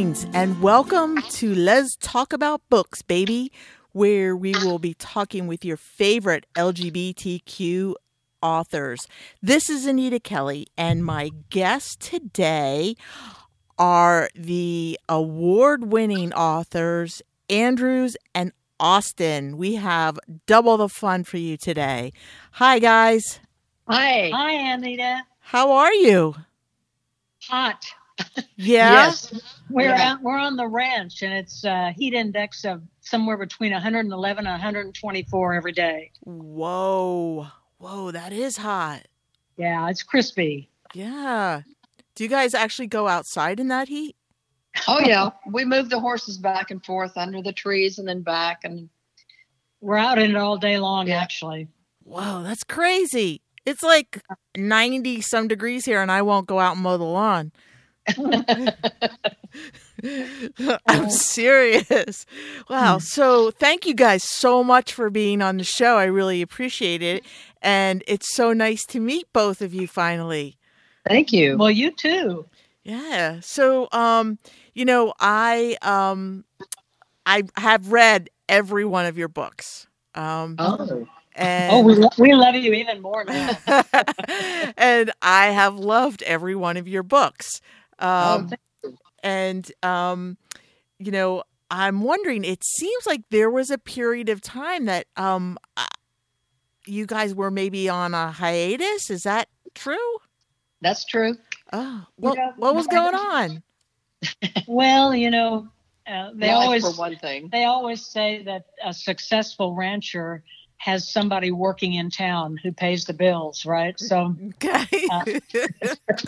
Greetings and welcome to Let's Talk About Books, baby, where we will be talking with your favorite LGBTQ authors. This is Anita Kelly, and my guests today are the award winning authors Andrews and Austin. We have double the fun for you today. Hi, guys. Hi. Hi, Anita. How are you? Hot. Yeah. Yes. We're Yeah. out, we're on the ranch, and it's a heat index of somewhere between 111 and 124 every day. Whoa. Whoa, that is hot. Yeah, it's crispy. Yeah. Do you guys actually go outside in that heat? Oh yeah. We move the horses back and forth under the trees and then back and We're out in it all day long, Yeah. actually. Whoa, that's crazy. It's like 90 some degrees here, and I won't go out and mow the lawn. I'm serious. Wow. So, thank you guys so much for being on the show. I really appreciate it. And it's so nice to meet both of you finally. thank you. Well, you too. Yeah. So, um, you know, I um I have read every one of your books. Um Oh. and Oh, we, lo- we love you even more now. and I have loved every one of your books. Um, thank and um, you know, I'm wondering. It seems like there was a period of time that um, you guys were maybe on a hiatus. Is that true? That's true. Oh, what, Yeah. what was going on? well, you know, uh, they Life, always for one thing. they always say that a successful rancher has somebody working in town who pays the bills, right? So Okay.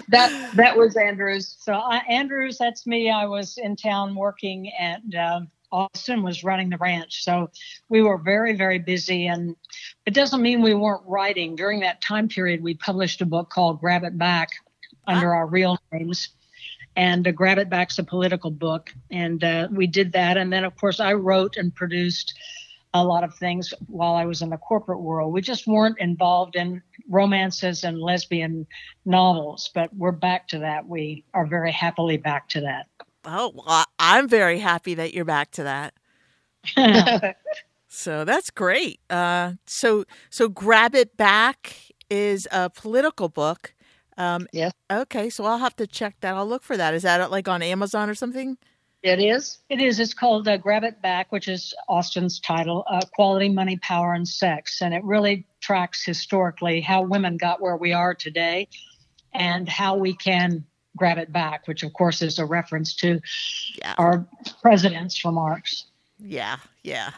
That that was Andrews. So I, Andrews, that's me. I was in town working, and um Austin was running the ranch. So we were very, very busy, and it doesn't mean we weren't writing. During that time period, we published a book called "Grab It Back" under our real names, and uh, "Grab It Back's a political book, and uh, we did that. And then, of course, I wrote and produced a lot of things while I was in the corporate world. We just weren't involved in romances and lesbian novels, but we're back to that. We are very happily back to that. oh, well, I'm very happy that you're back to that. So that's great. Uh, so so grab it back is a political book. Um, Yes. Okay, so I'll have to check that. I'll look for that. Is that like on Amazon or something? It is. it is. It's called uh, Grab It Back, which is Austin's title uh, Quality, Money, Power, and Sex. And it really tracks historically how women got where we are today and how we can grab it back, which, of course, is a reference to Yeah. our presidents remarks. Yeah, yeah.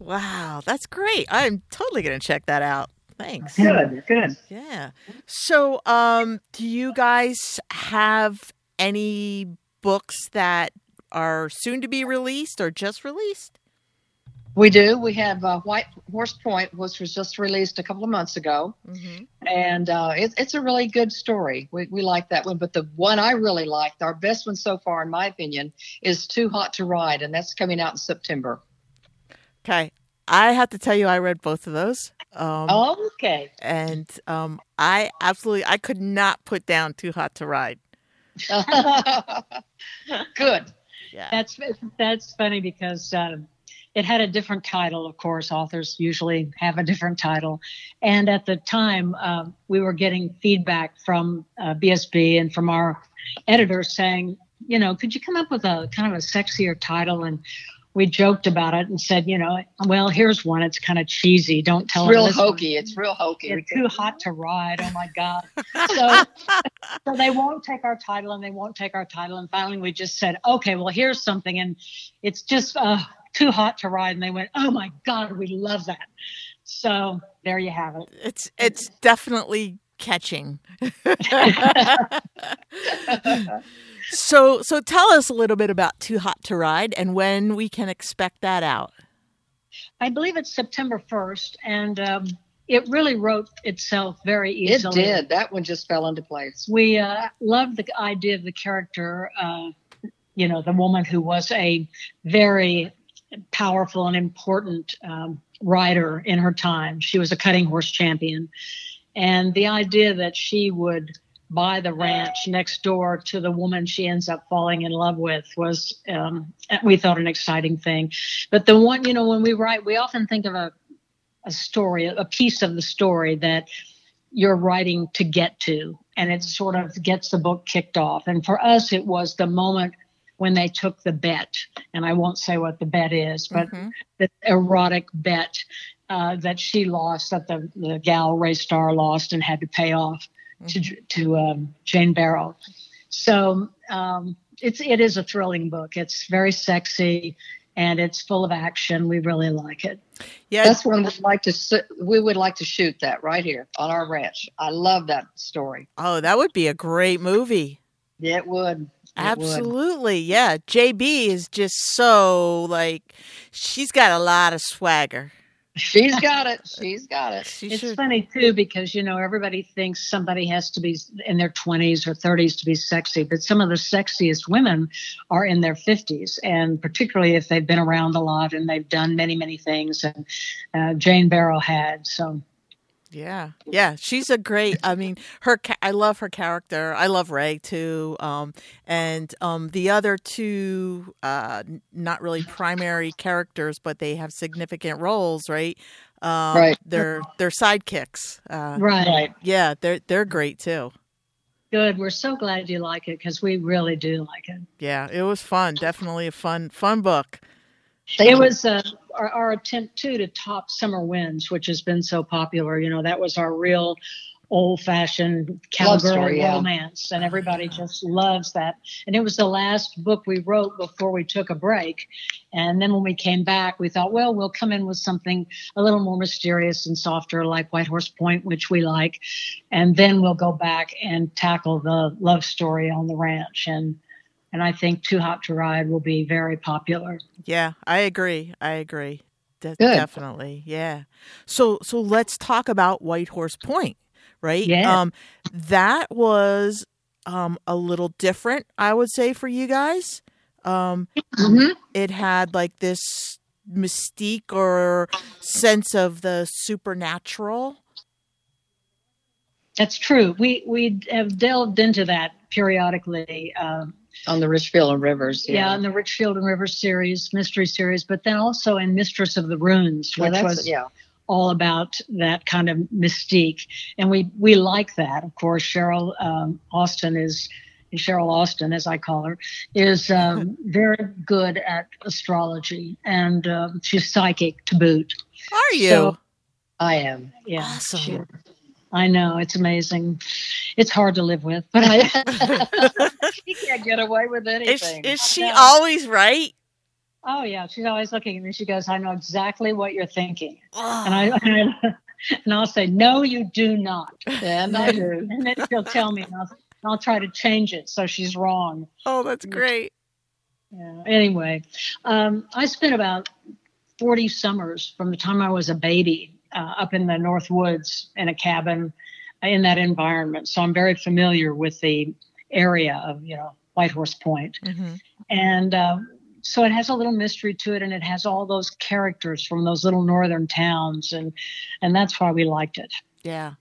Wow, that's great. I'm totally gonna check that out. Thanks. Good. Good. Yeah. So, um, do you guys have any books that are soon to be released or just released? We do. We have uh, White Horse Point, which was just released a couple of months ago, Mm-hmm. and uh, it, it's a really good story. We, we like that one, but the one I really liked, our best one so far, in my opinion, is Too Hot to Ride, and that's coming out in September. Okay. I have to tell you, I read both of those. Um, Okay. and um, I absolutely I could not put down Too Hot to Ride. Good. Yeah. That's that's funny because uh, it had a different title. Of course, authors usually have a different title, and at the time um, we were getting feedback from uh, BSB and from our editors saying, you know, could you come up with a kind of a sexier title? And we joked about it and said, you know, well, here's one. It's kind of cheesy. Don't tell It's real them this one. hokey. It's real hokey. It's too hot to ride. Oh my God. So, so they won't take our title and they won't take our title. And finally we just said, okay, well, here's something. And it's just uh, too hot to ride. And they went, oh my God, we love that. So there you have it. It's it's definitely catching. so so tell us a little bit about Too Hot to Ride and when we can expect that out. I believe it's September 1st. And um, it really wrote itself very easily. It did. That one just fell into place. we uh, loved the idea of the character, uh, you know, the woman who was a very powerful and important um, rider in her time. She was a cutting horse champion. And the idea that she would buy the ranch next door to the woman she ends up falling in love with was um, we thought an exciting thing. But the one, you know, when we write, we often think of a a story, a piece of the story that you're writing to get to, and it sort of gets the book kicked off. And for us, it was the moment when they took the bet, and I won't say what the bet is, but mm-hmm. the erotic bet uh, that she lost, that the, the gal Ray Star lost and had to pay off mm-hmm. to to um, Jane Barrow. So um, it's it is a thrilling book. It's very sexy and it's full of action. We really like it. Yeah, that's one we'd like to. We would like to shoot that right here on our ranch. I love that story. Oh, that would be a great movie. It would. It Absolutely, would. yeah. JB is just so like she's got a lot of swagger. She's got it. She's got it. She it's should. funny too because you know everybody thinks somebody has to be in their 20s or 30s to be sexy, but some of the sexiest women are in their 50s, and particularly if they've been around a lot and they've done many many things. And uh, Jane Barrow had so yeah, yeah, she's a great. I mean, her. I love her character. I love Ray too. Um, and um, the other two, uh, not really primary characters, but they have significant roles, right? Um, right. They're they're sidekicks. Uh, right. Yeah, they're they're great too. Good. We're so glad you like it because we really do like it. Yeah, it was fun. Definitely a fun fun book. It was uh, our, our, attempt too to top Summer Winds, which has been so popular. You know, that was our real old-fashioned cowgirl yeah. romance, and everybody just loves that. And it was the last book we wrote before we took a break. And then when we came back, we thought, well, we'll come in with something a little more mysterious and softer, like White Horse Point, which we like, and then we'll go back and tackle the love story on the ranch and and I think Too Hot to Ride will be very popular. Yeah, I agree. I agree. De- definitely. Yeah. So so let's talk about White Horse Point, right? Yeah. Um that was um a little different, I would say for you guys. Um mm-hmm. it had like this mystique or sense of the supernatural. That's true. We we have delved into that periodically. Um, on the Richfield and Rivers. Yeah. yeah, in the Richfield and Rivers series, mystery series, but then also in Mistress of the Runes, which yeah, was yeah. all about that kind of mystique, and we we like that. Of course, Cheryl um, Austin is. Cheryl Austin, as I call her, is um, very good at astrology, and uh, she's psychic to boot. Are you? So, I am. Yeah. Awesome. She, I know it's amazing. It's hard to live with, but I she can't get away with anything. Is, is she always right? Oh yeah, she's always looking at me. She goes, "I know exactly what you're thinking," oh. and I and I'll say, "No, you do not," and I do, and then she'll tell me, and I'll, and I'll try to change it so she's wrong. Oh, that's great. Yeah. Anyway, um, I spent about 40 summers from the time I was a baby uh, up in the North Woods in a cabin in that environment. So I'm very familiar with the area of, you know, White Horse Point. Mm-hmm. And uh, so it has a little mystery to it and it has all those characters from those little northern towns and and that's why we liked it. Yeah.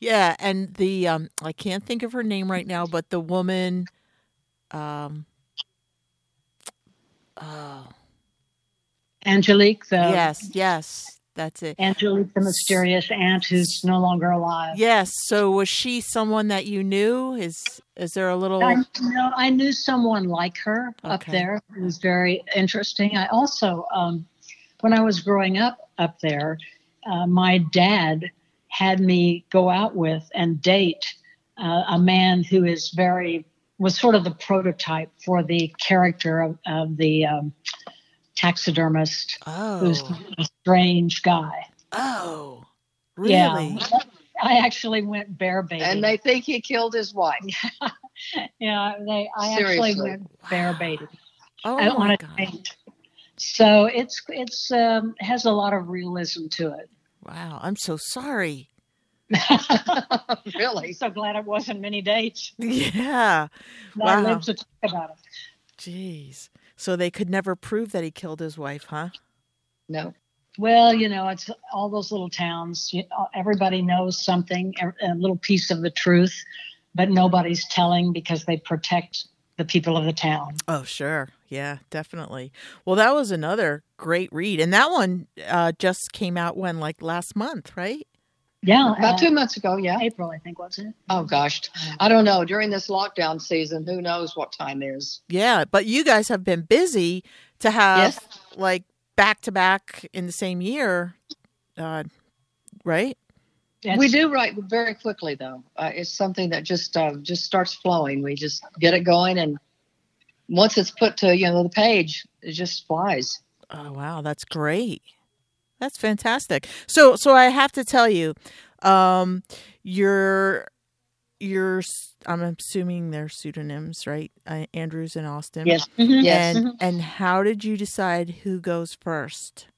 Yeah, and the um I can't think of her name right now, but the woman um oh Angelique the Yes, yes. That's it. Angelique, the mysterious aunt who's no longer alive. Yes. So was she someone that you knew? Is is there a little? I, no, I knew someone like her okay. up there. It was very interesting. I also, um, when I was growing up up there, uh, my dad had me go out with and date uh, a man who is very was sort of the prototype for the character of, of the um, taxidermist oh. who's a strange guy. Oh, really? Yeah. I actually went bear baiting. And they think he killed his wife. yeah, they. I Seriously. actually went bear baiting. Oh my god! Date. So it's it's um, has a lot of realism to it. Wow, I'm so sorry. really? I'm so glad it wasn't many dates. Yeah. wow. I lived to talk about it. Jeez. So they could never prove that he killed his wife, huh? No. Well, you know, it's all those little towns. You, everybody knows something, a little piece of the truth. but nobody's telling because they protect the people of the town. Oh, sure. Yeah, definitely. Well, that was another great read. And that one uh, just came out when, like last month, right? Yeah, About uh, two months ago, yeah. April, I think, was it? Oh gosh, I don't know. During this lockdown season, who knows what time is? Yeah, but you guys have been busy to have Yes. like back to back in the same year, uh, right? we do write very quickly, though. Uh, it's something that just uh, just starts flowing. We just get it going, and once it's put to you know the page, it just flies. Oh wow, that's great. That's fantastic. So so I have to tell you, um, your your I'm assuming they're pseudonyms, right? Uh, Andrews and Austin. Yes, Mhm. yes. And and how did you decide who goes first?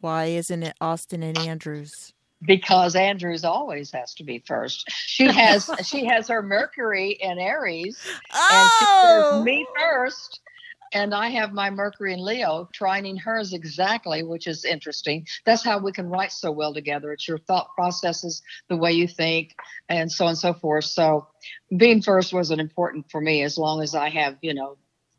Why isn't it Austin and Andrews? because Andrews always has to be first. She has she has her Mercury in Aries, and she Oh! says me first. And I have my Mercury in Leo trining hers exactly, which is interesting. That's how we can write so well together. It's your thought processes, the way you think, and so on and so forth. So being first wasn't important for me as long as I have, you know,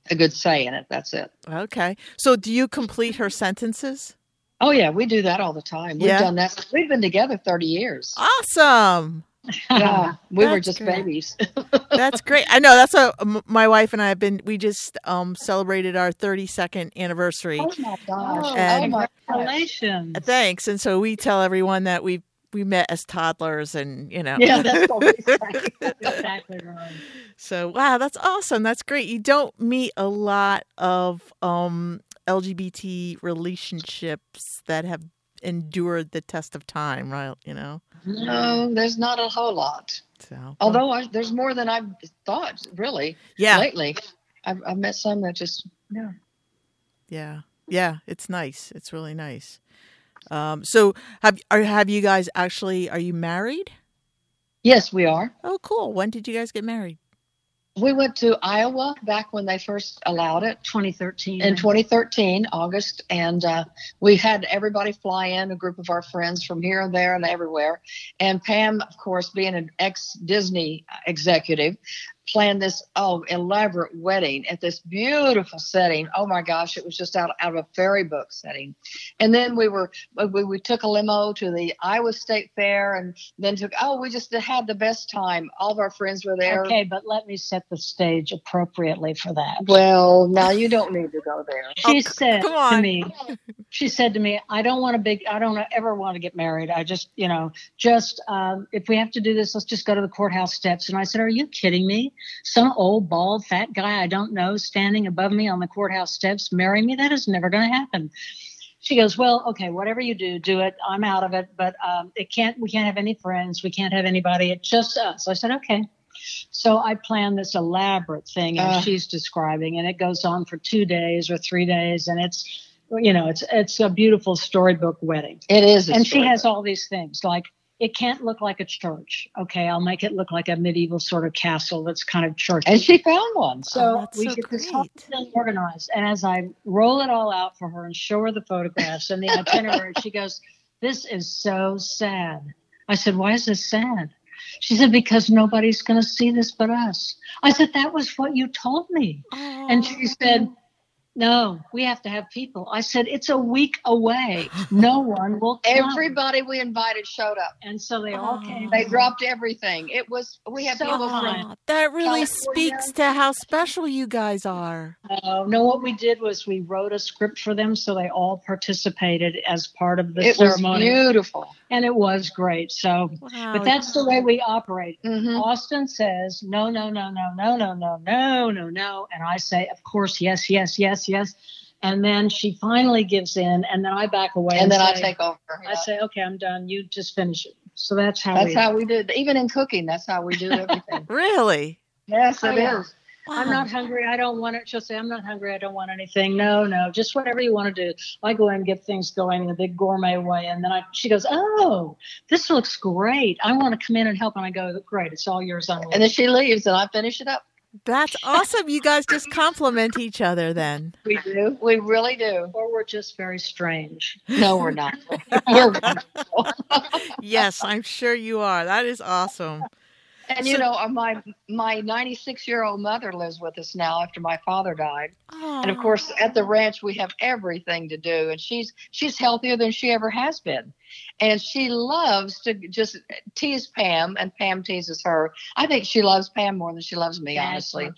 a good say in it. That's it. Okay. So do you complete her sentences? Oh yeah, we do that all the time. We've Yeah. done that. We've been together 30 years. Awesome. Yeah, we were just great. babies. That's great. I know that's a my wife and I have been we just um celebrated our 32nd anniversary. Oh my gosh. Oh, And- oh my gosh. Congratulations. Thanks. And so we tell everyone that we we met as toddlers and, you know. Yeah, that's what we exactly right. So wow, that's awesome. That's great. You don't meet a lot of um LGBT relationships that have endured the test of time, right? You know. No, there's not a whole lot. So Although I, there's more than I've thought, really, yeah, lately. I've, I've met some that just, yeah. yeah, yeah. It's nice. It's really nice. Um, so have are have you guys actually are you married? Yes, we are. Oh, cool. When did you guys get married? We went to Iowa back when they first allowed it 2013. in 2013, August, and uh, we had everybody fly in, a group of our friends from here and there and everywhere. And Pam, of course, being an ex Disney executive, planned this oh elaborate wedding at this beautiful setting. Oh my gosh, it was just out, out of a fairy book setting. And then we were we, we took a limo to the Iowa State Fair, and then took oh we just had the best time. All of our friends were there. Okay, but let me set the stage appropriately for that. Well, now you don't need to go there. She Oh, said come to me, she said to me, I don't want to big, I don't ever want to get married. I just, you know, just um, if we have to do this, let's just go to the courthouse steps. And I said, Are you kidding me? Some old, bald, fat guy I don't know standing above me on the courthouse steps marry me? That is never going to happen. She goes, Well, okay, whatever you do, do it. I'm out of it, but um, it can't, we can't have any friends. We can't have anybody. It's just us. I said, Okay. So I planned this elaborate thing as Uh. she's describing, and it goes on for two days or three days, and it's, you know, it's it's a beautiful storybook wedding. It is, a And she has all these things like it can't look like a church. Okay, I'll make it look like a medieval sort of castle that's kind of church. and she found one. So Oh, we so get this whole thing organized. And as I roll it all out for her and show her the photographs and the itinerary, she goes, This is so sad. I said, Why is this sad? She said, Because nobody's going to see this but us. I said, That was what you told me. And she said, No, we have to have people. I said, It's a week away. No one will come. Everybody we invited showed up. and so they all came. They dropped everything. It was we had So people from fun. Aw, that really California. speaks to how special you guys are. Uh, no, what we did was we wrote a script for them so they all participated as part of the it was ceremony. beautiful. And it was great. So, Wow. but that's the way we operate. hmm Austin says, no, no, no, no, no, no, no, no, no, no. And I say, of course, yes, yes, yes, yes. And then she finally gives in, and then I back away. And then I take over. I say, okay, I'm done. You just finish it. So that's how That's we. how we do it. Even in cooking, that's how we do everything. really? yes, Oh, yeah. is. I'm not hungry. I don't want it. She'll say, I'm not hungry. I don't want anything. No, no, just whatever you want to do. I go in and get things going in a big gourmet way. And then I, she goes, Oh, this looks great. I want to come in and help. And I go, Great. It's all yours. I'm And then she leaves, and I finish it up. That's awesome. You guys just compliment each other then. We do. We really do. or we're just very strange. No, we're not. we're wonderful. Yes, I'm sure you are. That is awesome. And you know, uh, my my 96 year old mother lives with us now after my father died. And of course, at the ranch we have everything to do, and she's she's healthier than she ever has been, and she loves to just tease Pam, and Pam teases her. I think she loves Pam more than she loves me, That's honestly,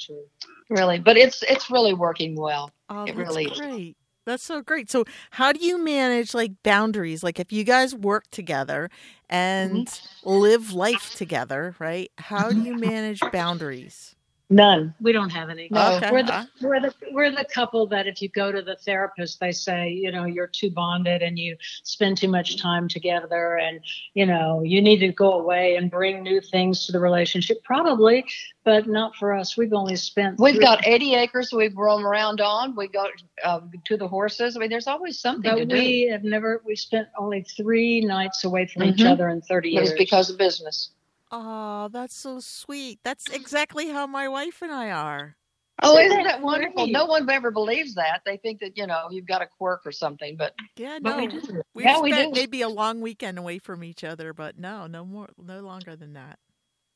really. But it's it's really working well. Oh, It really is. great. That's so great. So, how do you manage like boundaries? Like, if you guys work together and Mm-hmm. live life together, right? How do you manage boundaries? None. We don't have any. No. Okay. We're the, we're the we're the couple that if you go to the therapist, they say you know you're too bonded and you spend too much time together, and you know you need to go away and bring new things to the relationship. Probably, but not for us. We've only spent. We've three- got 80 acres we've roam around on. We go uh, to the horses. I mean, there's always something to But do. we have never. We spent only three nights away from each Mhm. other in 30 It years. was because of business. Oh, that's so sweet. That's exactly how my wife and I are. Oh, Isn't isn't that that wonderful? No one ever believes that. They think that, you know, you've got a quirk or something, but Yeah, But no, we do. we've Yeah, we spent do. maybe a long weekend away from each other, but no, no more, no longer than that.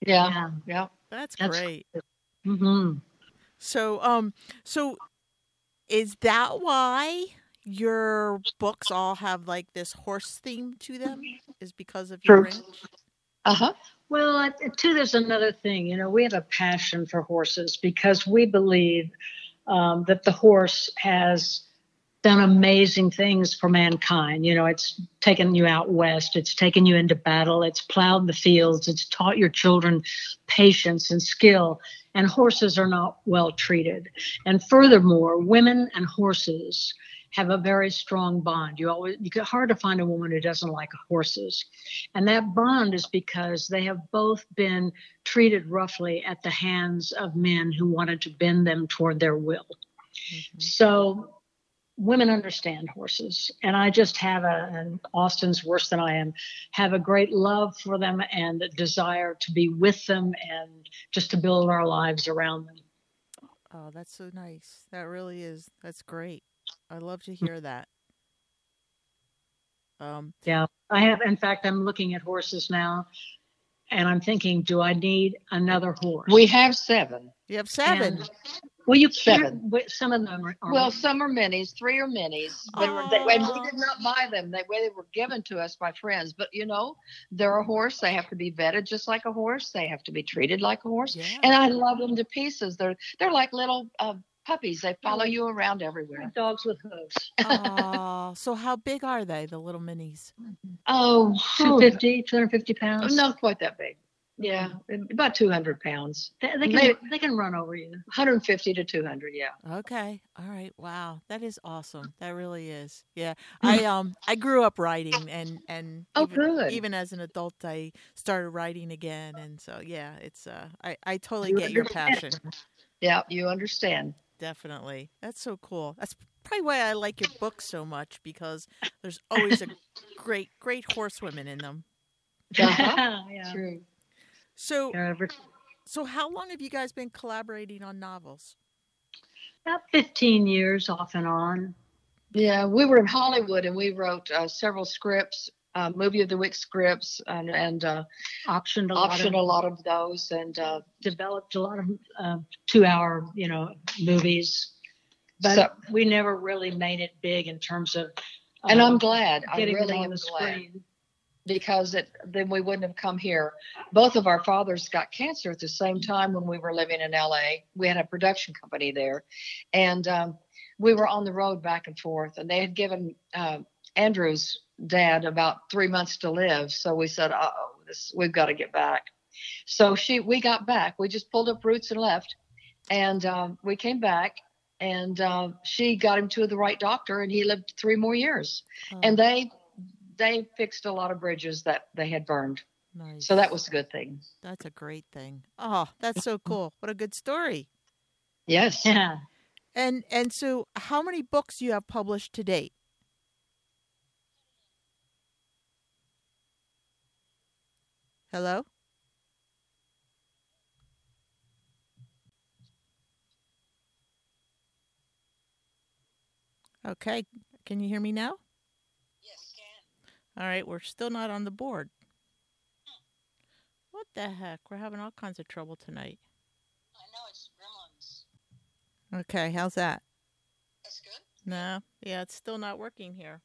yeah, Yeah. yeah. That's, That's- great. hmm So, um, so is that why your books all have like this horse theme to them? Is because of your True. ranch? Uh huh. Well, too, there's another thing. You know, we have a passion for horses because we believe um, that the horse has done amazing things for mankind. You know, it's taken you out west, it's taken you into battle, it's plowed the fields, it's taught your children patience and skill. And horses are not well treated. And furthermore, women and horses have a very strong bond. You always you get hard to find a woman who doesn't like horses. And that bond is because they have both been treated roughly at the hands of men who wanted to bend them toward their will. Mhm. So women understand horses. And I just have a, and Austin's worse than I am, have a great love for them and a desire to be with them and just to build our lives around them. Oh, that's so nice. That really is. That's great. I love to hear that. Um, Yeah. I have, in fact, I'm looking at horses now and I'm thinking, do I need another horse? We have seven. you have seven. And- Well, you Seven. can't. Some of them are. are Well, some are minis, three are minis. They were, they, and we did not buy them. They, they were given to us by friends. But you know, they're a horse. They have to be vetted just like a horse. They have to be treated like a horse. Yeah. And I love them to pieces. They're they're like little uh, puppies. They follow you around everywhere. dogs with hooves. oh, so how big are they, the little minis? Oh, 250, 250 pounds. not quite that big. Yeah, about 200 pounds. They, they can Maybe- they can run over you. 150 to 200. Yeah. Okay. All right. Wow. That is awesome. That really is. Yeah. I um I grew up riding and and Oh, even, good. even as an adult I started riding again and so yeah, it's uh I I totally You get your passion. Yeah, you understand. Definitely. That's so cool. That's probably why I like your books so much because there's always a great great horsewomen in them. Uh-huh. yeah. True. So so how long have you guys been collaborating on novels? About 15 years off and on. Yeah, we were in Hollywood and we wrote uh, several scripts, uh, movie of the week scripts, and and uh, Optioned a lot of, a lot of those. And uh, developed a lot of uh, two-hour, you know, movies. But So- we never really made it big in terms of. and I'm glad. I really am glad screen. because it then we wouldn't have come here. Both of our fathers got cancer at the same time when we were living in LA. We had a production company there, and um, we were on the road back and forth. And they had given uh, Andrews' dad about three months to live, so we said, "Oh, this we've got to get back." So she, we got back. We just pulled up roots and left, and um, we came back. And uh, she got him to the right doctor, and he lived three more years. Oh, And they they fixed a lot of bridges that they had burned. nice. So that was a good thing. That's a great thing. Oh, that's so cool. What a good story. Yes. Yeah. And and so how many books you have published to date? Hello? Okay, can you hear me now? Yes. We can. All right, we're still not on the board. Hmm. What the heck? We're having all kinds of trouble tonight. I know it's gremlins. Okay, how's that? That's good. No, yeah, it's still not working here.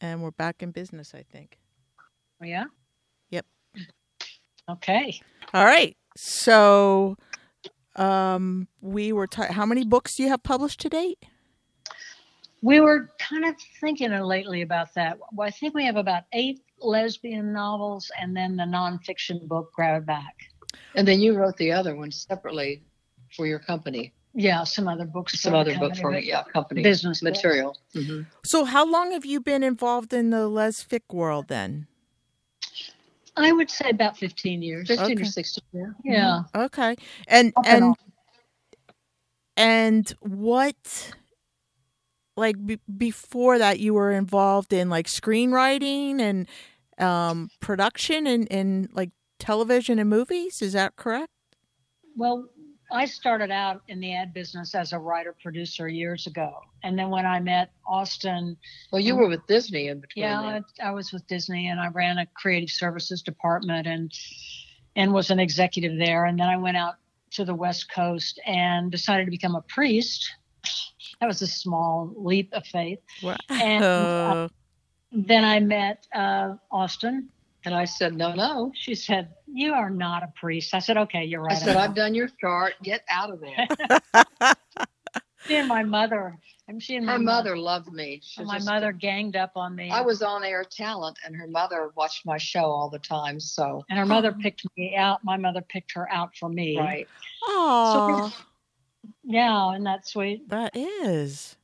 And we're back in business, I think. Oh, yeah. Yep. Okay. All right. So, um, we were. ta how many books do you have published to date? We were kind of thinking lately about that. Well, I think we have about eight lesbian novels and then the nonfiction book, Grab It Back. And then you wrote the other one separately for your company. Yeah, some other books. Some for other book company, for but yeah company Business books. material. hmm So, how long have you been involved in the lesfic world then? I would say about 15 years. 15 Okay. or 16. Yeah. Yeah. Okay. And Off and and and what like be before that you were involved in like screenwriting and um production and in like television and movies, is that correct? Well, I started out in the ad business as a writer producer years ago. And then when I met Austin, Well, you were with Disney in between. yeah. I, I was with Disney and I ran a creative services department and and was an executive there. And then I went out to the West Coast and decided to become a priest. That was a small leap of faith. Wow. And, uh, Then I met uh, Austin. And I said, no, no. She said, "You are not a priest." I said, "Okay, you're right." I said, I'm I've done your chart. Get out of there. She and my mother. And she and my Her mo- mother loved me. She my just- mother ganged up on me. I was on air talent, and her mother watched my show all the time. So, and her mother picked me out. My mother picked her out for me. right. Oh, Yeah, and that's sweet. that is.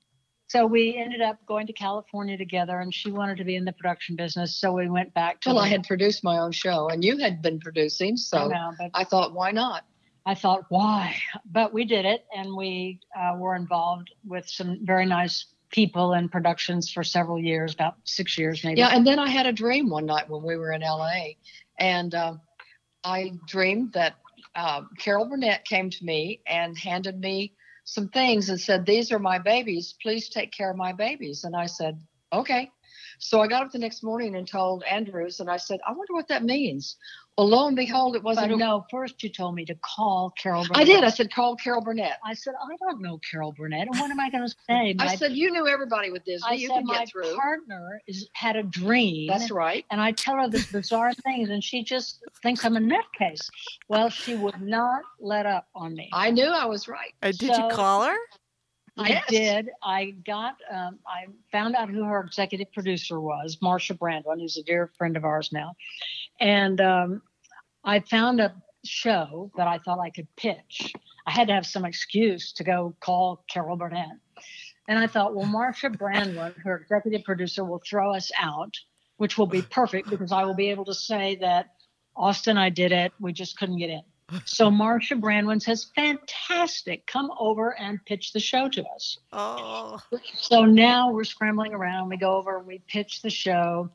So we ended up going to California together, and she wanted to be in the production business. So we went back to. Well, I had produced my own show, and you had been producing. I So know, but I thought, why not? I thought, why? But we did it, and we uh, were involved with some very nice people and productions for several years, about six years maybe. Yeah, and then I had a dream one night when we were in LA, and uh, I dreamed that uh, Carol Burnett came to me and handed me some things and said, "These are my babies. Please take care of my babies." And I said, "Okay." So I got up the next morning and told Andrews, and I said, "I wonder what that means." Well, lo and behold, it wasn't. no, first you told me to call Carol. Burnett. I did. I said, "Call Carol Burnett." I said, I don't know Carol Burnett, and what am I going to say? I said, "You knew everybody with Disney. I you said can my get through." partner is had a dream. That's right. And I tell her this bizarre things, and she just thinks I'm a nutcase. Well, she would not let up on me. I knew I was right. Uh, did you call her? I Yes. did. I got. Um, I found out who her executive producer was, Marsha Brandon, who's a dear friend of ours now, and um, I found a show that I thought I could pitch. I had to have some excuse to go call Carol Burnett, and I thought, well, Marsha Brandon, her executive producer, will throw us out, which will be perfect because I will be able to say that Austin, I did it. We just couldn't get in. So Marsha Brandon says, fantastic, come over and pitch the show to us. Oh, So now we're scrambling around. We go over, we pitch the show,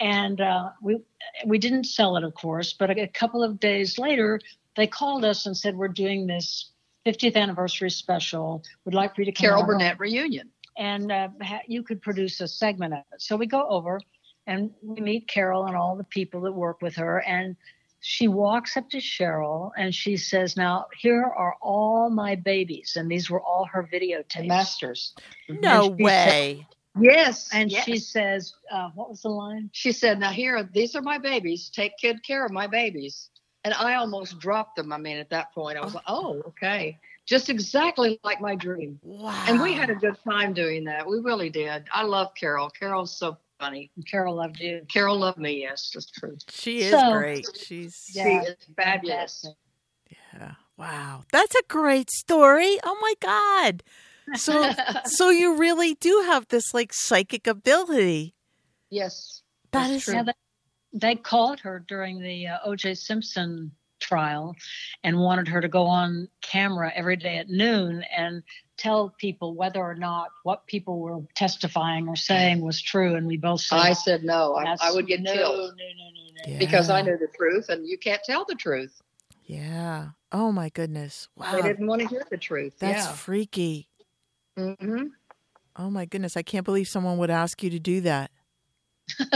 and uh, we we didn't sell it, of course. But a, a couple of days later, they called us and said, "We're doing this 50th anniversary special. We'd like for you to come Carol over Burnett reunion. and uh, ha- you could produce a segment of it." So we go over, and we meet Carol and all the people that work with her, and she walks up to Cheryl and she says, "Now here are all my babies, and these were all her and videotapes." Masters. no And she way. Yes. And yes. she says, uh, what was the line? she said, "Now here, these are my babies. Take good care of my babies." And I almost dropped them. I mean, at that point, I was like, "Oh, okay." Just exactly like my dream. Wow. And we had a good time doing that. We really did. I love Carol. Carol's so funny. Carol loved you. Carol loved me. Yes, that's true. She is So- great. She's Yeah. She is fabulous. Yeah. Wow. That's a great story. Oh my god. So so you really do have this like psychic ability. yes. That's true. Yeah, they, they called her during the uh, O.J. Simpson trial and wanted her to go on camera every day at noon and tell people whether or not what people were testifying or saying was true. And we both said, I said no. I, "That's- I would get no, killed No, no, no, no. Yeah. because I knew the truth, and you can't tell the truth. Yeah. Oh my goodness. Wow. They didn't want to hear the truth. That's freaky. yeah. hmm Oh my goodness, I can't believe someone would ask you to do that.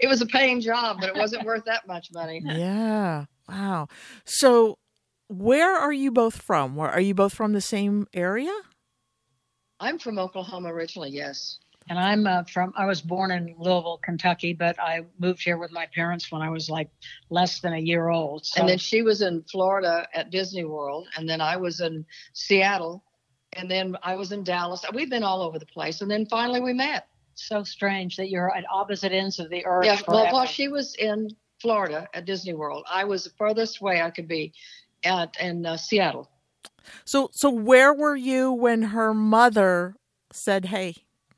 it was a paying job, but it wasn't worth that much money. Yeah. Wow. So, where are you both from? Where- Are you both from the same area? I'm from Oklahoma originally, yes. And I'm uh, from, I was born in Louisville, Kentucky, but I moved here with my parents when I was like less than a year old. So And then she was in Florida at Disney World, and then I was in Seattle, and then I was in Dallas. We've been all over the place, and then finally we met. so strange that you're at opposite ends of the earth. Yeah, well, forever. while she was in Florida at Disney World, I was the furthest way I could be at in uh, Seattle. So, so where were you when her mother said, "Hey,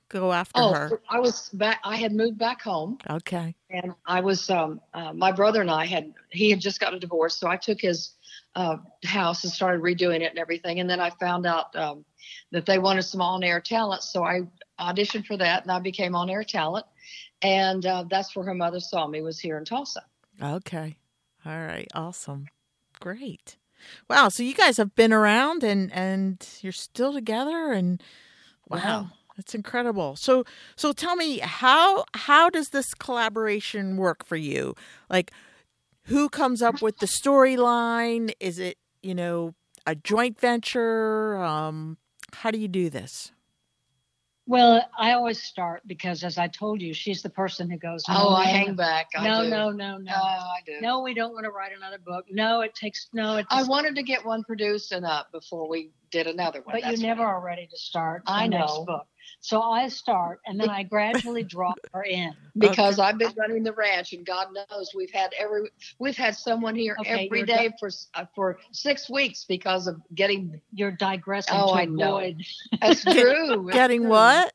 go after Oh, her"? I was back. I had moved back home, Okay. and I was um, uh, my brother and I had he had just got a divorce, so I took his uh, house and started redoing it and everything. And then I found out um, that they wanted some on-air talent, so I auditioned for that, and I became on-air talent. And uh, that's where her mother saw me was here in Tulsa. Okay. All right. Awesome. Great. Wow. So you guys have been around and and you're still together and wow. Yeah. That's incredible. So so tell me how how does this collaboration work for you? Like who comes up with the storyline? Is it, you know, a joint venture? Um how do you do this? Well, I always start because, as I told you, she's the person who goes, Oh, "No, I no, hang back. I no, do. no, no, no, Oh, I do. no. We don't want to write another book. No, it takes no. It I wanted to get one produced and up before we did another one. but you That's never why. are ready to start. I know. book. So I start, and then I gradually drop her in. because I've been running the ranch, and God knows we've had every we've had someone here Okay, every you're for uh, for six weeks because of getting. You're digressing Oh, to I know. avoid. That's true. Getting true. what?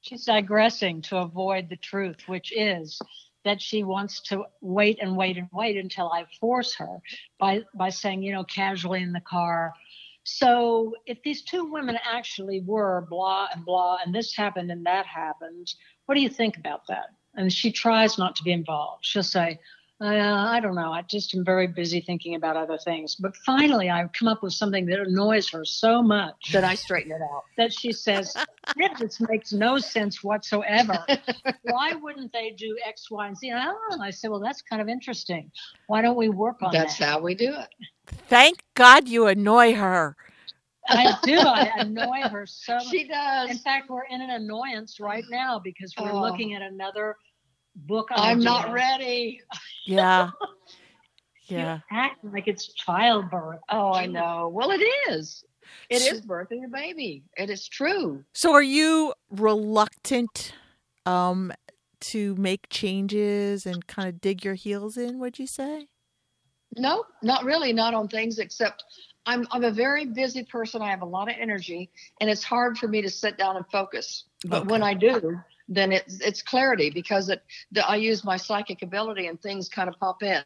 She's digressing to avoid the truth, which is that she wants to wait and wait and wait until I force her by by saying, you know, casually in the car. So if these two women actually were blah and blah, and this happened and that happened, what do you think about that? And she tries not to be involved. She'll say, uh, I don't know. I just am very busy thinking about other things. But finally, I've come up with something that annoys her so much that I straighten it out. that she says, "It just makes no sense whatsoever. Why wouldn't they do X, Y, and Z?" And oh, I said, "Well, that's kind of interesting. Why don't we work on That's that?" how we do it. Thank God you annoy her. I do. I annoy her so. much. She does. In fact, we're in an annoyance right now because we're Oh. looking at another book. I'm not idea. ready. Yeah. Yeah. act like it's childbirth. Oh, I know. Well, it is. It So- is birthing a baby. It is true. So are you reluctant um to make changes and kind of dig your heels in, would you say? No, not really. Not on things except I'm I'm a very busy person. I have a lot of energy, and it's hard for me to sit down and focus. But when I do, then it's it's clarity because it the, I use my psychic ability and things kind of pop in.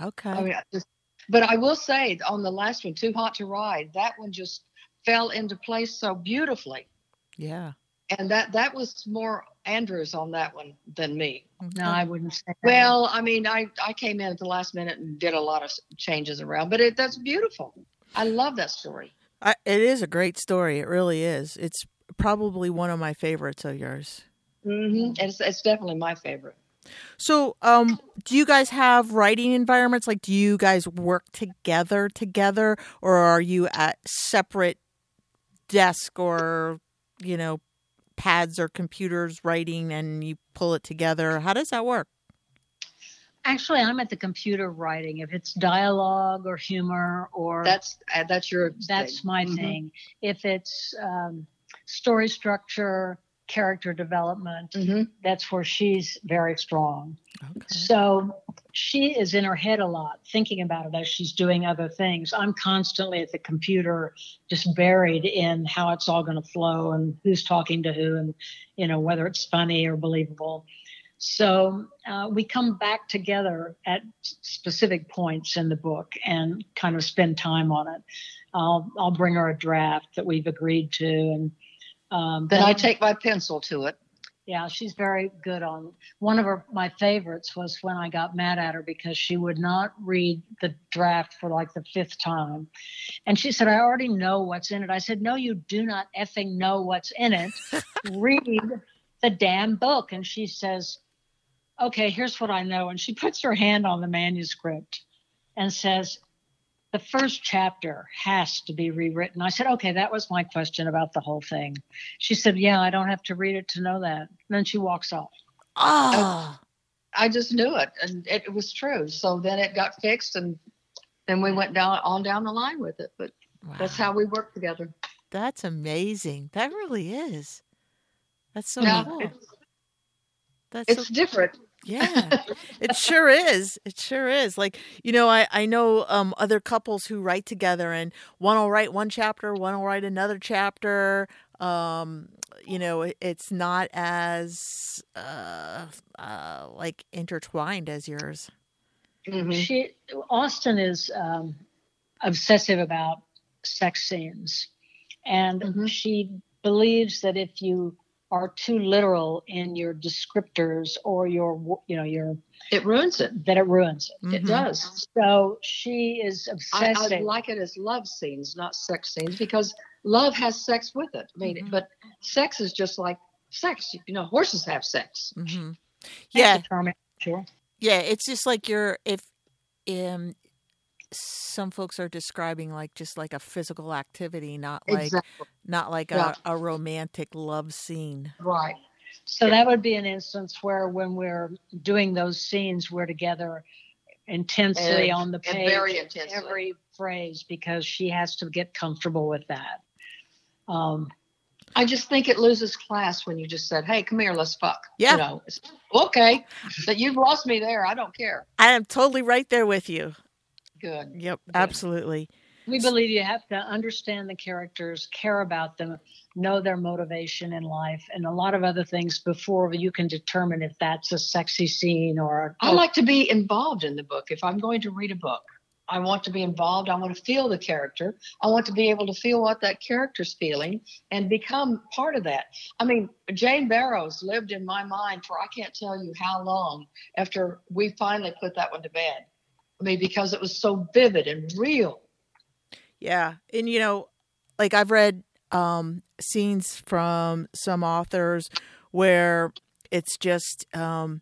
Okay. I mean, I just, but I will say on the last one, Too Hot to Ride, that one just fell into place so beautifully, yeah. and that that was more Andrews on that one than me. No, I wouldn't say. that. Well, I mean, I I came in at the last minute and did a lot of changes around, but it that's beautiful. I love that story. I, it is a great story. It really is. It's probably one of my favorites of yours. Hmm It's it's definitely my favorite. So, um, do you guys have writing environments? Like, do you guys work together together, or are you at separate desk or, you know, pads or computers writing, and you pull it together? How does that work? Actually, I'm at the computer writing. If it's dialogue or humor or That's uh, that's your that's thing. my Mhm. thing. If it's um, story structure, character development, Mhm. that's where she's very strong. Okay. So she is in her head a lot, thinking about it as she's doing other things. I'm constantly at the computer, just buried in how it's all going to flow and who's talking to who, and you know whether it's funny or believable. So uh, we come back together at specific points in the book and kind of spend time on it. I'll I'll bring her a draft that we've agreed to, and um, Then I take my pencil to it Yeah, she's very good on one of her my favorites was when I got mad at her because she would not read the draft for like the fifth time. And she said, I already know what's in it. I said, No, you do not effing know what's in it. read the damn book. And she says, Okay, here's what I know. And she puts her hand on the manuscript and says, the first chapter has to be rewritten. I said, okay, that was my question about the whole thing. She said, yeah, I don't have to read it to know that. And then she walks off. Oh, I just knew it, and it, was true. So then it got fixed, and then we went down on down the line with it. But wow. that's how we work together. That's amazing. That really is. That's so yeah, cool. It's, that's it's so different. Yeah, it sure is. It sure is. Like, you know, I, I know um, other couples who write together and one will write one chapter, one will write another chapter. Um, you know, it, it's not as uh, uh, like intertwined as yours. Mm-hmm. She Austin is um, obsessive about sex scenes, and mm-hmm. she believes that if you are too literal in your descriptors or your you know your it ruins it. That it ruins it. Mm-hmm. it does. So she is obsessed I, I, like it as love scenes not sex scenes because love has sex with it. I mean mm-hmm. but sex is just like sex. You know horses have sex. Mm-hmm. yeah. sure yeah it's just like you're if um some folks are describing like just like a physical activity, not like exactly. not like yeah. a, a romantic love scene. Right. So that would be an instance where when we're doing those scenes, we're together intensely and, on the page, very intensely. every phrase, because she has to get comfortable with that. Um, I just think it loses class when you just said, "Hey, come here, let's fuck." Yeah. You know, okay, but you've lost me there. I don't care. I am totally right there with you. Good. Yep, Good. absolutely. We believe you have to understand the characters, care about them, know their motivation in life, and a lot of other things before you can determine if that's a sexy scene or. I like to be involved in the book. If I'm going to read a book, I want to be involved. I want to feel the character. I want to be able to feel what that character's feeling and become part of that. I mean, Jane Barrows lived in my mind for I can't tell you how long after we finally put that one to bed. I mean, because it was so vivid and real. Yeah. And, you know, like I've read um, scenes from some authors where it's just um,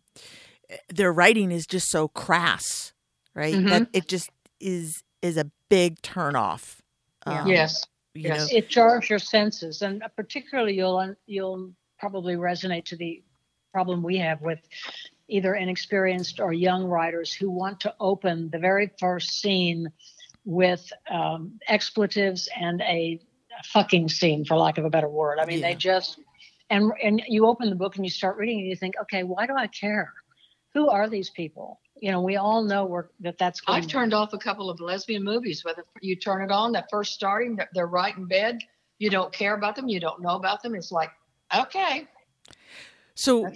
their writing is just so crass, right? Mm-hmm. That it just is is a big turnoff. Um, yes. yes. Know. It jars your senses, and particularly you'll you'll probably resonate to the problem we have with either inexperienced or young writers who want to open the very first scene with um, expletives and a fucking scene, for lack of a better word. I mean, yeah. they just and and you open the book and you start reading and you think, okay, why do I care? Who are these people? You know, we all know we're, that that's. Going I've turned off a couple of lesbian movies. Whether you turn it on, that first starting, they're right in bed. You don't care about them. You don't know about them. It's like, okay, so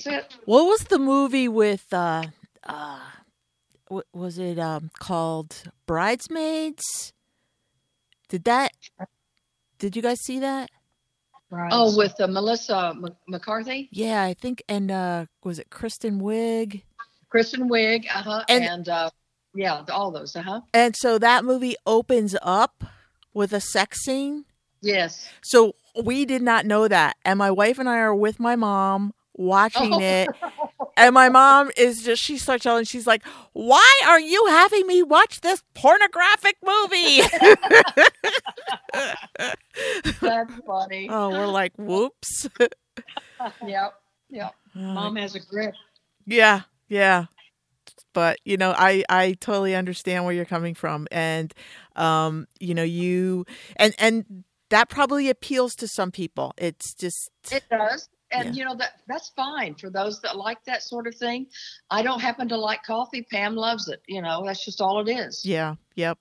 what was the movie with uh uh what was it um called Bridesmaids? Did that Did you guys see that? Oh, with uh, Melissa M- McCarthy? Yeah, I think and uh was it Kristen Wiig? Kristen Wiig, uh-huh, and, and uh yeah, all those, uh-huh. And so that movie opens up with a sex scene? Yes. So we did not know that. And my wife and I are with my mom watching oh. it. And my mom is just, she starts yelling, she's like, Why are you having me watch this pornographic movie? That's funny. Oh, we're like, Whoops. yep. Yep. Mom has a grip. Yeah. Yeah. But, you know, I, I totally understand where you're coming from. And, um, you know, you, and, and, that probably appeals to some people. It's just it does and yeah. you know that that's fine for those that like that sort of thing. I don't happen to like coffee. Pam loves it you know that's just all it is. Yeah yep.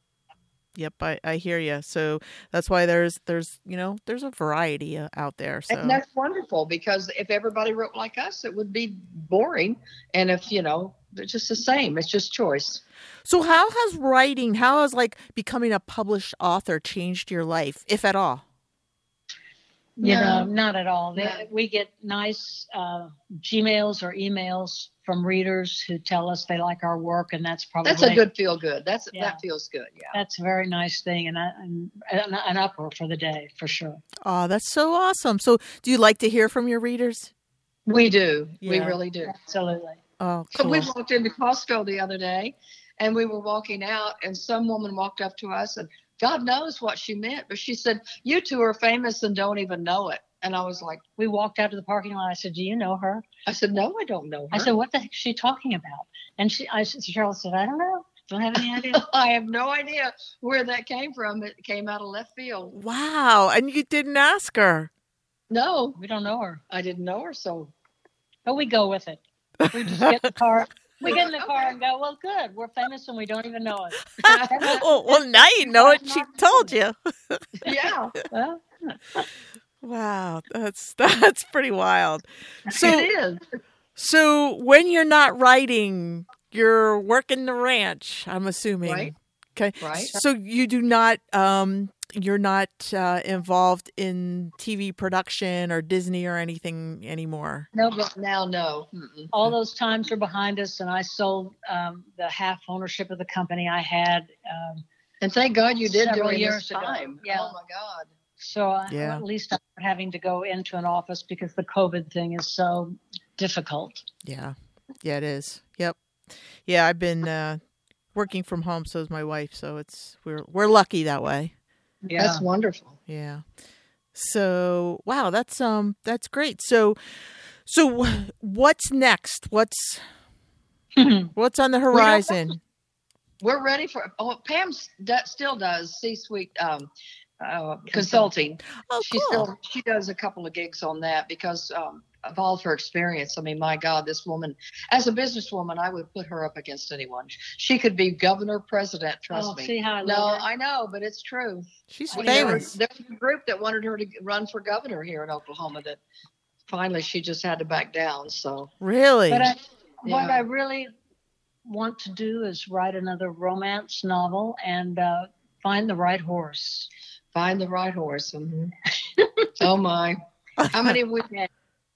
Yep i, I hear you so that's why there's there's you know there's a variety uh, out there so. and that's wonderful because if everybody wrote like us it would be boring. And if you know it's just the same. It's just choice. So how has writing how has like becoming a published author changed your life if at all You No. know, not at all. They, No. We get nice uh, Gmails or emails from readers who tell us they like our work, and that's probably That's a good feel good. That's Yeah. that feels good. Yeah. That's a very nice thing, and, I, and an, an upper for the day for sure. Oh, that's so awesome. So, do you like to hear from your readers? We do. We really do. Absolutely. Oh, So we walked into Costco the other day and we were walking out and some woman walked up to us and God knows what she meant, but she said, You two are famous and don't even know it. And I was like, We walked out to the parking lot. I said, "Do you know her?" I said, No, I don't know her. I said, "What the heck is she talking about?" And she, I, said- Cheryl said, "I don't know. Don't have any idea." I have no idea where that came from. It came out of left field. wow. And you didn't ask her. No, we don't know her, I didn't know her. So but we go with it. We just get the car. We get in the car and go. Well, good. We're famous and we don't even know it. oh, well, now you know it. She told you. yeah, Well, Wow, that's that's pretty wild. So, it is. so when you're not writing, you're working the ranch. I'm assuming. Right. Okay. Right. So you do not um you're not uh, involved in TV production or Disney or anything anymore. no, but Now, no. Mm-mm. all those times are behind us, and I sold um, the half ownership of the company I had. Um, And thank God you did during years this ago. time. Yeah. Oh my God. so I, Yeah. at least I'm not having to go into an office because the COVID thing is so difficult. Yeah. Yeah, it is. Yep. Yeah, I've been uh working from home so is my wife, so it's we're we're lucky that way. Yeah. That's wonderful. Yeah. So, wow, that's um that's great. So so what's next? What's what's on the horizon? We're ready for. Oh, Pam s- still does C-suite um, uh, consulting. Oh, she cool. still she does a couple of gigs on that because um, of all of her experience. I mean, my God, this woman, as a businesswoman, I would put her up against anyone. She could be governor, president. Trust oh, me. see how I No, love her? I know, but it's true. She's I mean, there famous. was, there was a group that wanted her to run for governor here in Oklahoma. That finally she just had to back down. So Really? But I, what I really want to do is write another romance novel and uh, find the right horse. find the right horse. mhm. oh my. How many we had?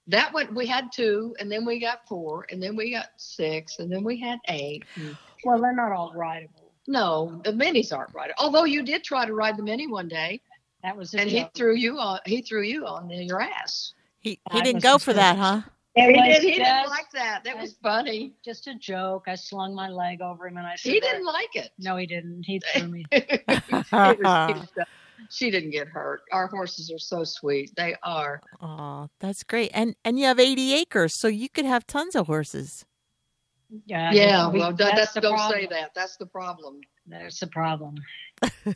That one we had two, and then we got four, and then we got six, and then we had eight. Well, they're not all rideable. No, the minis aren't rideable Although you did try to ride the mini one day, That was a and he threw you on. He threw you on your ass. he I he didn't go for gonna- that, huh? It He did. He didn't like that. That was funny. just a joke. I slung my leg over him and I said, He didn't like it. No, he didn't. He threw me. It was- it was- she didn't get hurt. Our horses are so sweet. They are. Oh, that's great. And and you have 80 acres, so you could have tons of horses. Yeah. Yeah. we- Well, that, that's, the don't problem. say that. That's the problem. That's the problem.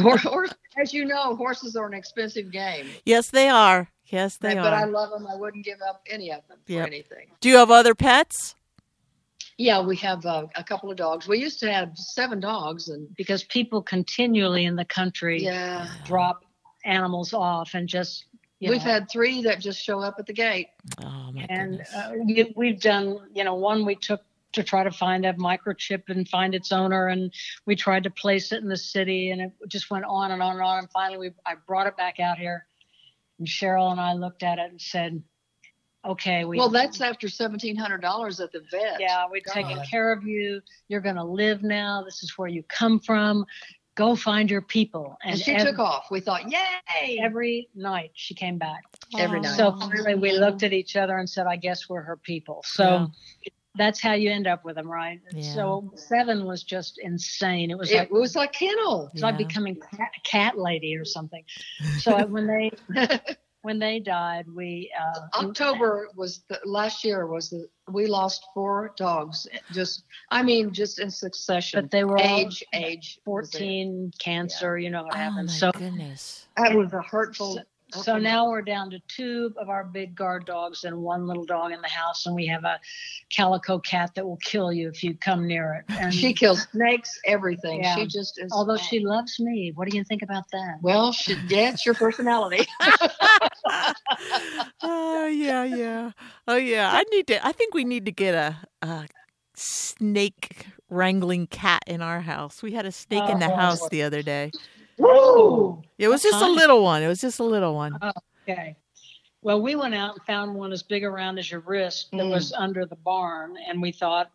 Hor- horse, as you know, horses are an expensive game. Yes, they are. Yes, they are. but I love them. I wouldn't give up any of them for Yep. anything. Do you have other pets? Yeah, we have uh, a couple of dogs. We used to have seven dogs, and Because people continually in the country yeah, drop animals off and just. you we've know, had three that just show up at the gate. Oh my and goodness. uh, you- we've done you know one we took to try to find a microchip and find its owner and we tried to place it in the city and it just went on and on and on and finally we i brought it back out here and cheryl and i looked at it and said okay we Well, that's after seventeen hundred dollars at the vet. yeah we've taken care of you you're going to live now this is where you come from go find your people and and she ev- took off. We thought, yay! every night she came back every night. so finally we looked at each other and said i guess we're her people so that's how you end up with them, right? Yeah. So seven was just insane. It was it like was like kennel. it's like becoming cat, cat lady or something. So when they when they died, we uh, October was the last year was the we lost four dogs. Just I mean, just in succession. but they were all age, age, fourteen, cancer. You know what oh my happened. So goodness. That was a hurtful. so now we're down to two of our big guard dogs and one little dog in the house, and we have a calico cat that will kill you if you come near it. And she kills snakes, everything. Yeah. She just is. although she loves me, what do you think about that? Well, she, yeah, it's your personality. oh yeah, yeah. Oh yeah. I need to. I think we need to get a, a snake wrangling cat in our house. We had a snake in the Oh. house the other day. Woo! It was just a little one. It was just a little one. Oh. Okay. Well, we went out and found one as big around as your wrist that Mm. was under the barn, and we thought,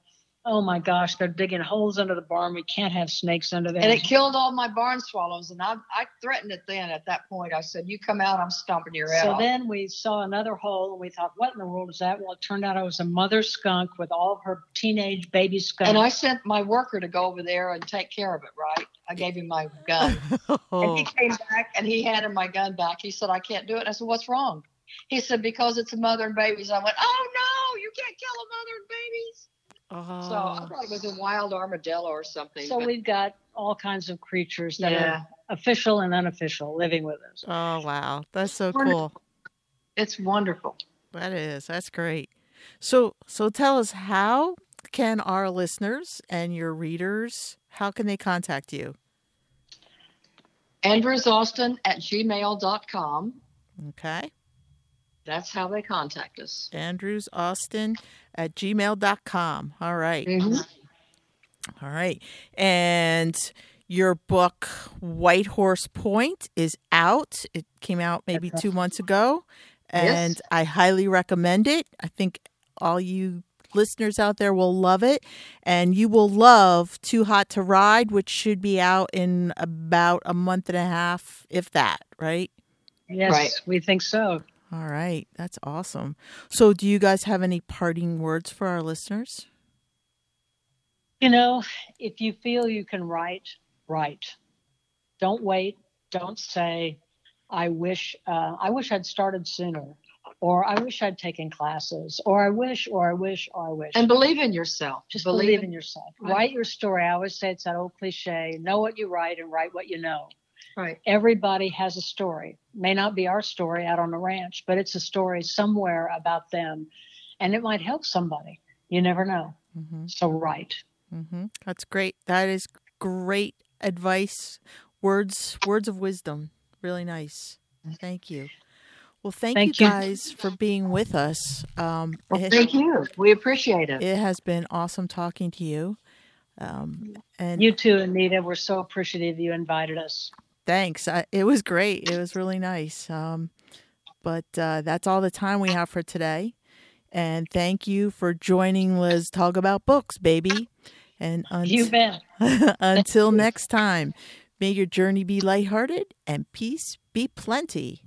"Oh my gosh, they're digging holes under the barn. We can't have snakes under there." And it killed all my barn swallows. And I, I threatened it then at that point. I said, You come out, I'm stomping your head so off. then we saw another hole, and we thought, "What in the world is that?" Well, it turned out it was a mother skunk with all of her teenage baby skunks. and I sent my worker to go over there and take care of it, right? I gave him my gun. And Oh, he came back and he handed my gun back. He said, I can't do it. And I said, What's wrong? He said, Because it's a mother and babies. I went, Oh no, you can't kill a mother and babies. Oh. So I Oh. thought it was a wild armadillo or something. so but we've got all kinds of creatures that Yeah. are official and unofficial living with us. Oh, wow. That's so Wonderful. cool. it's wonderful. That is. That's great. So, so tell us how can our listeners and your readers how can they contact you? AndrewsAustin at gmail.com. Okay. That's how they contact us. Andrews Austin at gmail.com. All right. Mhm. All right. And your book, White Horse Point, is out. It came out maybe two months ago. And Yes. I highly recommend it. I think all you listeners out there will love it. And you will love Too Hot to Ride, which should be out in about a month and a half, if that, right? Yes, Right. we think so. All right. That's awesome. So, do you guys have any parting words for our listeners? You know, if you feel you can write, write. Don't wait. Don't say, "I wish uh, I wish I'd started sooner," or "I wish I'd taken classes," or "I wish," or "I wish," or "I wish." And believe in yourself. just believe, in yourself. Right. Write your story. I always say it's that old cliche: know what you write and write what you know. Right. Everybody has a story. May not be our story out on the ranch, but it's a story somewhere about them, and it might help somebody. You never know. Mm-hmm. So write. Mm-hmm. That's great. That is great advice. Words, words of wisdom. Really nice. Thank you. Well, thank, Thank you you. guys for being with us. Um, Well, it, thank you. We appreciate it. it has been awesome talking to you. Um, and You too, Anita. We're so appreciative you invited us. Thanks. I, it was great. It was really nice. Um, but uh, that's all the time we have for today. And thank you for joining Liz talk about books, baby. And bet. until next time, may your journey be lighthearted and peace be plenty.